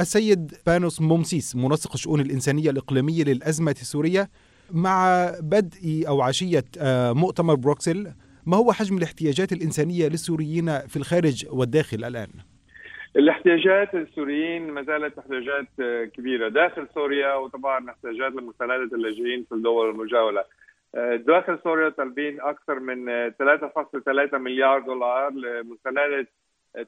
السيد بانوس مومسيس منسق الشؤون الإنسانية الإقليمية للأزمة السورية مع بدء أو عشية آه، مؤتمر بروكسل ما هو حجم الاحتياجات الإنسانية للسوريين في الخارج والداخل الآن؟ الاحتياجات السوريين ما زالت احتياجات آه، كبيرة داخل سوريا وطبعا احتياجات لمسانده اللاجئين في الدول المجاورة. آه، داخل سوريا طالبين أكثر من 3.3 مليار دولار لمسانده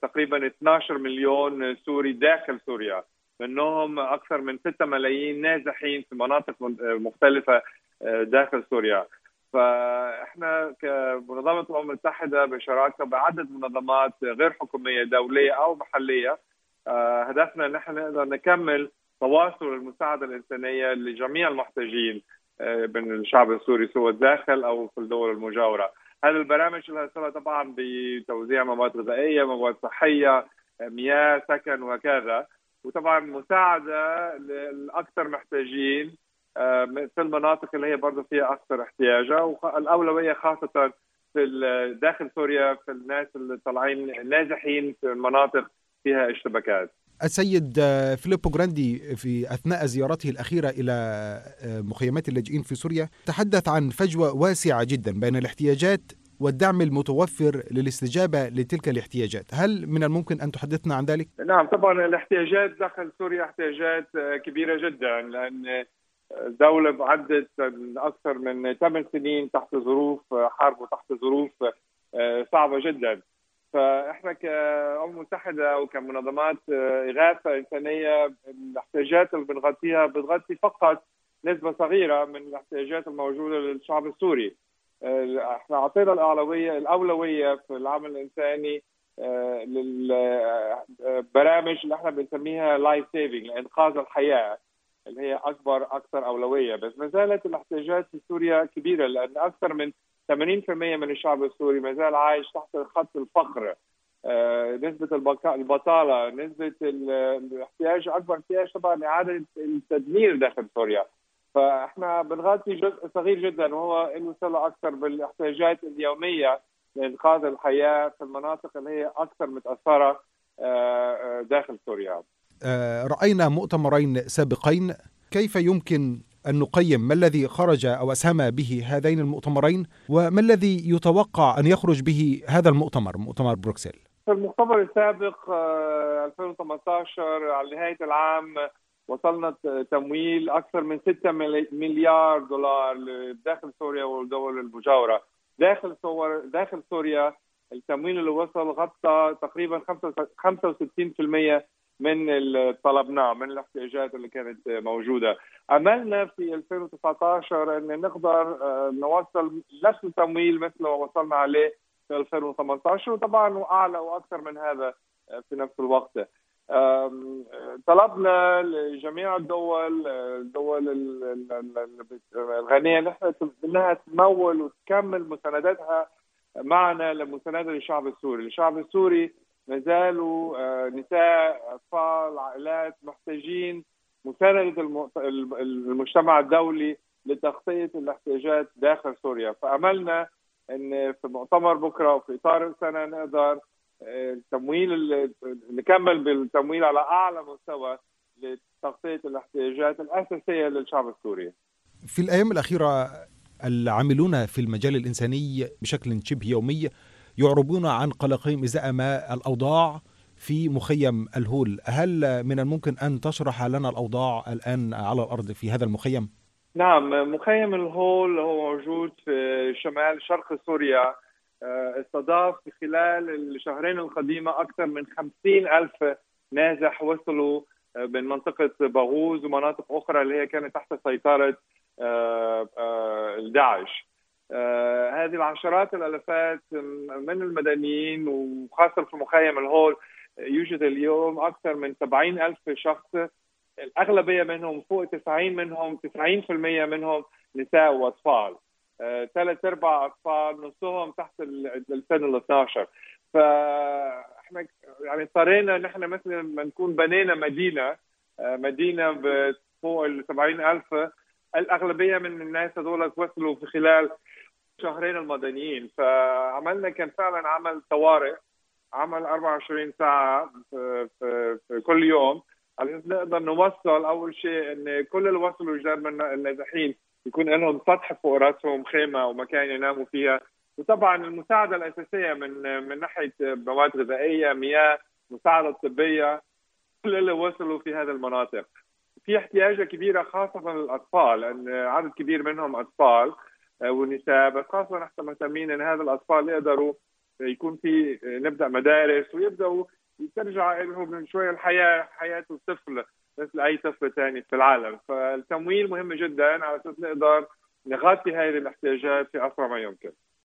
تقريبا 12 مليون سوري داخل سوريا منهم أكثر من 6 ملايين نازحين في مناطق مختلفة آه، داخل سوريا فإحنا كمنظمة الأمم المتحدة بشراكة بعدد منظمات غير حكومية دولية أو محلية آه، هدفنا نحن نقدر نكمل تواصل المساعدة الإنسانية لجميع المحتاجين آه، من الشعب السوري سواء داخل أو في الدول المجاورة. هذه البرامج لها صله طبعا بتوزيع مواد غذائية، مواد صحية، مياه، سكن وكذا. وطبعا مساعدة للأكثر محتاجين آه، في المناطق اللي هي برضه فيها أكثر احتياجا والأولوية خاصة في داخل سوريا في الناس اللي طالعين نازحين في المناطق فيها اشتباكات. السيد آه، فيليبو جراندي في أثناء زيارته الأخيرة إلى آه، مخيمات اللاجئين في سوريا تحدث عن فجوة واسعة جدا بين الاحتياجات والدعم المتوفر للاستجابة لتلك الاحتياجات، هل من الممكن أن تحدثنا عن ذلك؟ نعم طبعا الاحتياجات داخل سوريا احتياجات كبيرة جدا لأن الدولة عدت أكثر من ثمان سنين تحت ظروف حرب وتحت ظروف آه، صعبة جدا فاحنا كأمم متحدة وكمنظمات آه، إغاثة إنسانية الاحتياجات اللي بنغطيها بتغطي فقط نسبة صغيرة من الاحتياجات الموجودة للشعب السوري. آه، إحنا أعطينا الأولوية الأولوية في العمل الإنساني للبرامج اللي إحنا بنسميها life saving لإنقاذ الحياة اللي هي اكبر أكثر أولوية. بس ما زالت الاحتياجات في سوريا كبيرة لأن أكثر من 80% من الشعب السوري ما زال عايش تحت خط الفقر. آه، نسبة البطالة نسبة الاحتياج أكبر احتياج طبعا إعادة التدمير داخل سوريا. فإحنا بنغطي جزء صغير جدا وهو صلة أكثر بالاحتياجات اليومية لإنقاذ الحياة في المناطق اللي هي أكثر متأثرة آه، آه، داخل سوريا. رأينا مؤتمرين سابقين كيف يمكن أن نقيم ما الذي خرج أو أسهم به هذين المؤتمرين وما الذي يتوقع أن يخرج به هذا المؤتمر مؤتمر بروكسل؟ في المؤتمر السابق 2018 آه، على نهاية العام وصلنا تمويل أكثر من 6 مليار دولار داخل سوريا والدول المجاورة. داخل داخل سوريا التمويل اللي وصل غطى تقريبا 65% من اللي طلبناه من الاحتياجات اللي كانت موجودة. أملنا في 2019 أن نقدر آه، نوصل نفس التمويل مثل ما وصلنا عليه في 2018 وطبعا واعلى وأكثر من هذا آه، في نفس الوقت. طلبنا لجميع الدول الدول الغنية نحن إنها تمول وتكمل مساندتها معنا لمساندة للشعب السوري، الشعب السوري ما زالوا آه، نساء أطفال عائلات محتاجين مساندة المجتمع الدولي لتغطية الاحتياجات داخل سوريا فأملنا إن في مؤتمر بكرة وفي إطار السنة نقدر التمويل آه، نكمل بالتمويل على أعلى مستوى لتغطية الاحتياجات الأساسية للشعب السوري. في الأيام الأخيرة العاملون في المجال الإنساني بشكل شبه يومي يعربون عن قلقهم إزاء ما الأوضاع في مخيم الهول. هل من الممكن أن تشرح لنا الأوضاع الآن على الأرض في هذا المخيم؟ نعم مخيم الهول هو موجود في شمال شرق سوريا. آه، استضاف في خلال الشهرين القديمة أكثر من خمسين ألف نازح وصلوا آه، من منطقة باغوز ومناطق أخرى اللي هي كانت تحت سيطرة آه، داعش هذه العشرات الالافات من المدنيين وخاصة في مخيم الهول يوجد اليوم أكثر من 70 ألف شخص. الأغلبية منهم فوق 90 منهم 90% منهم نساء وأطفال. آه، ثلاث أرباع أطفال نصهم تحت السن ال 12 فاحنا يعني اضطرينا نحن مثل ما نكون بنينا مدينة آه، مدينة بفوق ال 70 ألف. الأغلبية من الناس هذول وصلوا في خلال شهرين المدنيين فعملنا كان فعلا عمل طوارئ عمل 24 ساعة في, في, كل يوم. على نقدر نوصل أول شيء إن كل اللي وصلوا جدار النازحين يكون لهم سطح فوق راسهم خيمة ومكان يناموا فيها. وطبعا المساعدة الأساسية من من ناحية مواد غذائية مياه مساعدة طبية كل اللي وصلوا في هذه المناطق. في احتياجات كبيرة خاصة للأطفال لأن عدد كبير منهم أطفال آه، ونساء بس خاصة نحن مهتمين إن هذا الأطفال يقدروا يكون في نبدأ مدارس ويبدأوا ترجع لهم شوي الحياة حياة الطفل مثل أي طفل ثاني في العالم. فالتمويل مهم جدا على أساس نقدر نغطي هذه الاحتياجات في أسرع ما يمكن.